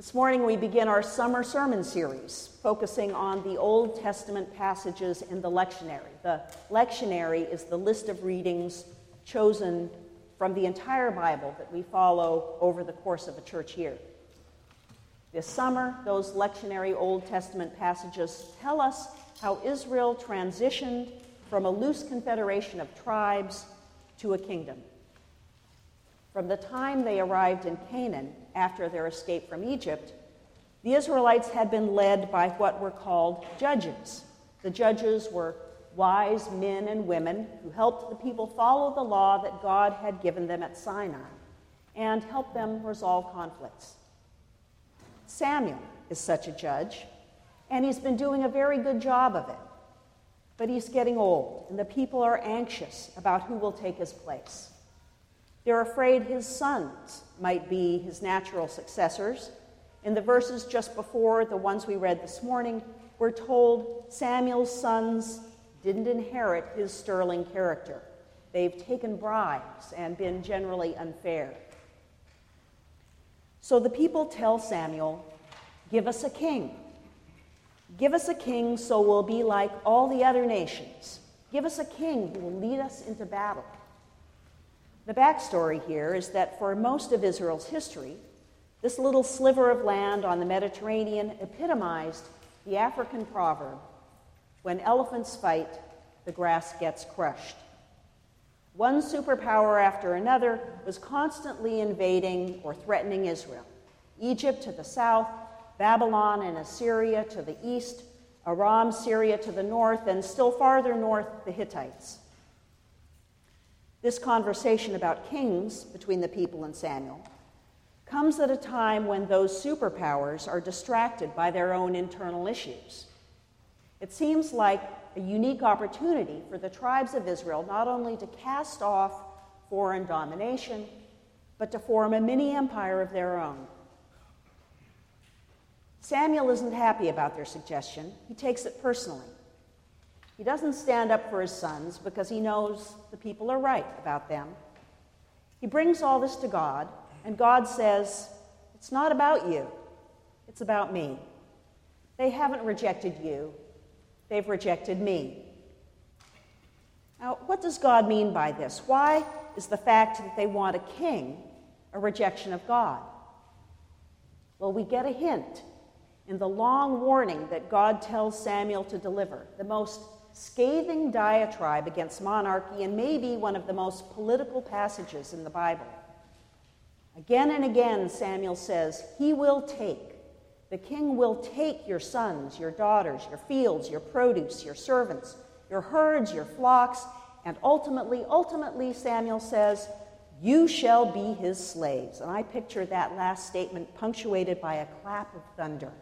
This morning we begin our summer sermon series focusing on the Old Testament passages in the lectionary. The lectionary is the list of readings chosen from the entire Bible that we follow over the course of a church year. This summer, those lectionary Old Testament passages tell us how Israel transitioned from a loose confederation of tribes to a kingdom. From the time they arrived in Canaan after their escape from Egypt, the Israelites had been led by what were called judges. The judges were wise men and women who helped the people follow the law that God had given them at Sinai and helped them resolve conflicts. Samuel is such a judge, and he's been doing a very good job of it. But he's getting old, and the people are anxious about who will take his place. They're afraid his sons might be his natural successors. In the verses just before the ones we read this morning, we're told Samuel's sons didn't inherit his sterling character. They've taken bribes and been generally unfair. So the people tell Samuel, Give us a king. Give us a king so we'll be like all the other nations. Give us a king who will lead us into battle. The backstory here is that for most of Israel's history, this little sliver of land on the Mediterranean epitomized the African proverb when elephants fight, the grass gets crushed. One superpower after another was constantly invading or threatening Israel Egypt to the south, Babylon and Assyria to the east, Aram, Syria to the north, and still farther north, the Hittites. This conversation about kings between the people and Samuel comes at a time when those superpowers are distracted by their own internal issues. It seems like a unique opportunity for the tribes of Israel not only to cast off foreign domination, but to form a mini empire of their own. Samuel isn't happy about their suggestion, he takes it personally. He doesn't stand up for his sons because he knows the people are right about them. He brings all this to God, and God says, It's not about you, it's about me. They haven't rejected you, they've rejected me. Now, what does God mean by this? Why is the fact that they want a king a rejection of God? Well, we get a hint in the long warning that God tells Samuel to deliver, the most scathing diatribe against monarchy and maybe one of the most political passages in the Bible. Again and again, Samuel says, He will take, the king will take your sons, your daughters, your fields, your produce, your servants, your herds, your flocks, and ultimately, ultimately, Samuel says, You shall be his slaves. And I picture that last statement punctuated by a clap of thunder.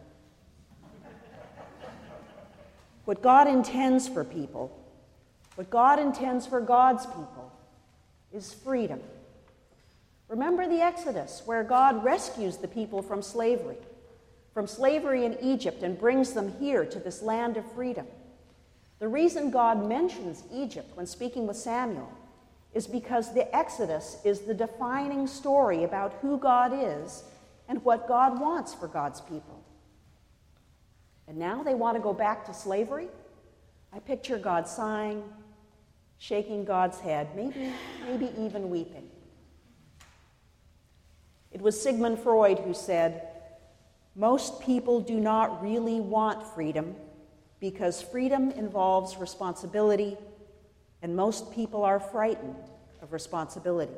What God intends for people, what God intends for God's people, is freedom. Remember the Exodus, where God rescues the people from slavery, from slavery in Egypt, and brings them here to this land of freedom. The reason God mentions Egypt when speaking with Samuel is because the Exodus is the defining story about who God is and what God wants for God's people. And now they want to go back to slavery? I picture God sighing, shaking God's head, maybe, maybe even weeping. It was Sigmund Freud who said, Most people do not really want freedom because freedom involves responsibility, and most people are frightened of responsibility.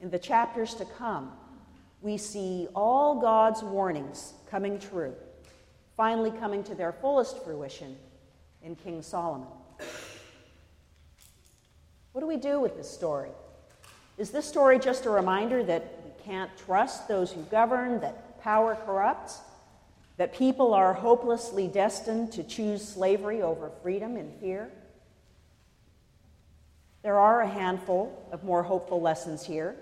In the chapters to come, we see all God's warnings coming true finally coming to their fullest fruition in King Solomon. What do we do with this story? Is this story just a reminder that we can't trust those who govern, that power corrupts, that people are hopelessly destined to choose slavery over freedom in fear? There are a handful of more hopeful lessons here.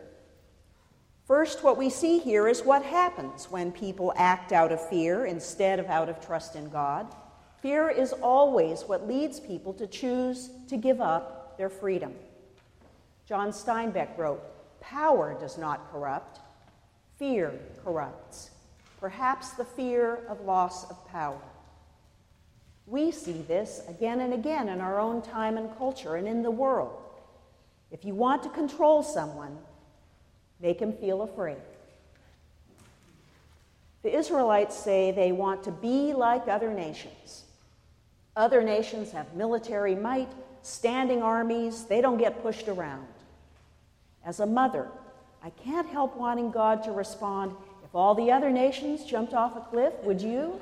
First, what we see here is what happens when people act out of fear instead of out of trust in God. Fear is always what leads people to choose to give up their freedom. John Steinbeck wrote Power does not corrupt, Fear corrupts, perhaps the fear of loss of power. We see this again and again in our own time and culture and in the world. If you want to control someone, make him feel afraid. The Israelites say they want to be like other nations. Other nations have military might, standing armies, they don't get pushed around. As a mother, I can't help wanting God to respond, if all the other nations jumped off a cliff, would you?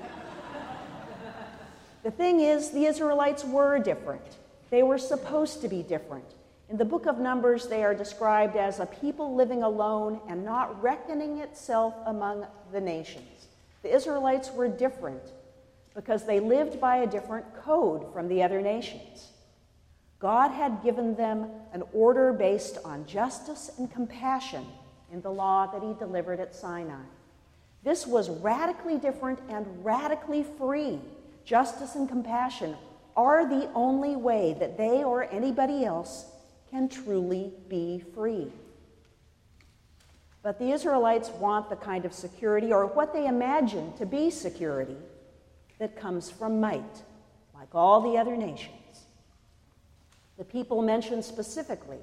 the thing is, the Israelites were different. They were supposed to be different. In the book of Numbers, they are described as a people living alone and not reckoning itself among the nations. The Israelites were different because they lived by a different code from the other nations. God had given them an order based on justice and compassion in the law that He delivered at Sinai. This was radically different and radically free. Justice and compassion are the only way that they or anybody else can truly be free. But the Israelites want the kind of security, or what they imagine to be security, that comes from might, like all the other nations. The people mention specifically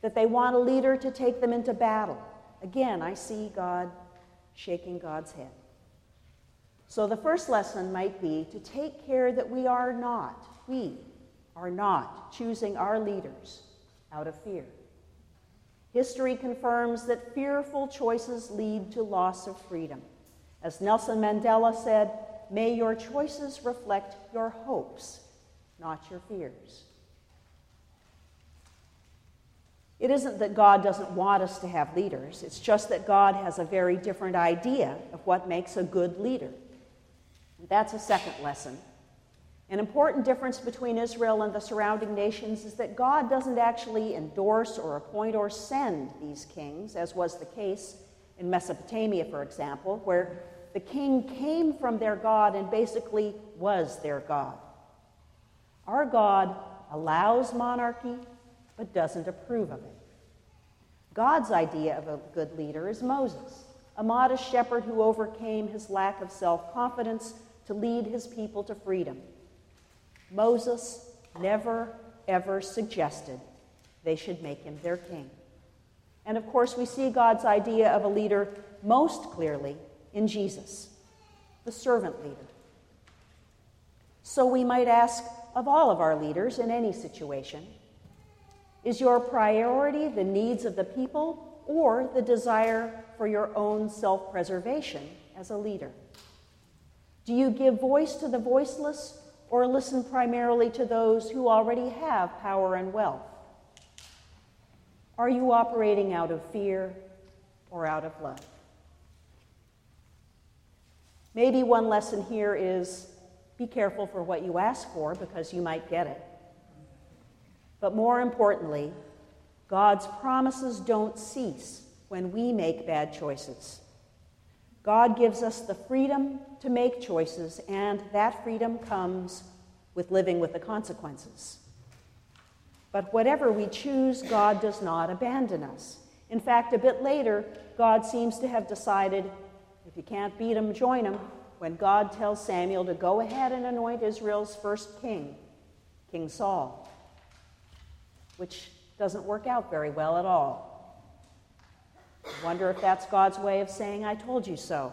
that they want a leader to take them into battle. Again, I see God shaking God's head. So the first lesson might be to take care that we are not, we are not choosing our leaders out of fear. History confirms that fearful choices lead to loss of freedom. As Nelson Mandela said, may your choices reflect your hopes, not your fears. It isn't that God doesn't want us to have leaders, it's just that God has a very different idea of what makes a good leader. That's a second lesson an important difference between Israel and the surrounding nations is that God doesn't actually endorse or appoint or send these kings, as was the case in Mesopotamia, for example, where the king came from their God and basically was their God. Our God allows monarchy but doesn't approve of it. God's idea of a good leader is Moses, a modest shepherd who overcame his lack of self confidence to lead his people to freedom. Moses never, ever suggested they should make him their king. And of course, we see God's idea of a leader most clearly in Jesus, the servant leader. So we might ask of all of our leaders in any situation is your priority the needs of the people or the desire for your own self preservation as a leader? Do you give voice to the voiceless or listen primarily to those who already have power and wealth? Are you operating out of fear or out of love? Maybe one lesson here is be careful for what you ask for because you might get it. But more importantly, God's promises don't cease when we make bad choices. God gives us the freedom to make choices, and that freedom comes with living with the consequences. But whatever we choose, God does not abandon us. In fact, a bit later, God seems to have decided if you can't beat him, join him, when God tells Samuel to go ahead and anoint Israel's first king, King Saul, which doesn't work out very well at all. Wonder if that's God's way of saying, I told you so.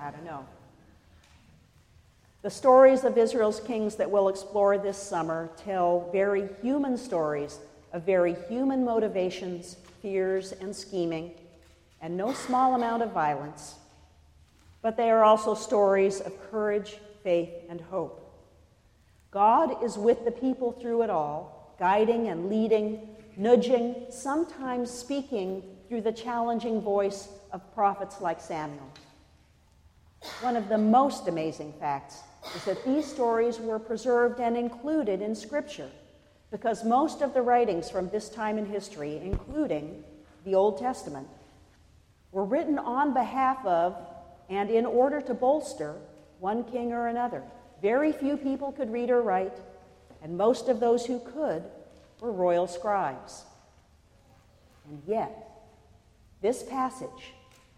I don't know. The stories of Israel's kings that we'll explore this summer tell very human stories of very human motivations, fears, and scheming, and no small amount of violence. But they are also stories of courage, faith, and hope. God is with the people through it all, guiding and leading, nudging, sometimes speaking through the challenging voice of prophets like Samuel. One of the most amazing facts is that these stories were preserved and included in Scripture because most of the writings from this time in history, including the Old Testament, were written on behalf of and in order to bolster one king or another. Very few people could read or write, and most of those who could were royal scribes. And yet, this passage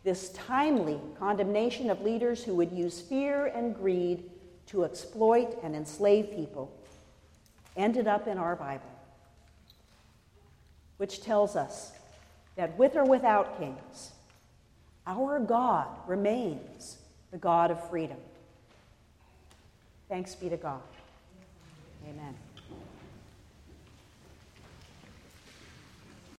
This timely condemnation of leaders who would use fear and greed to exploit and enslave people ended up in our Bible, which tells us that with or without kings, our God remains the God of freedom. Thanks be to God. Amen.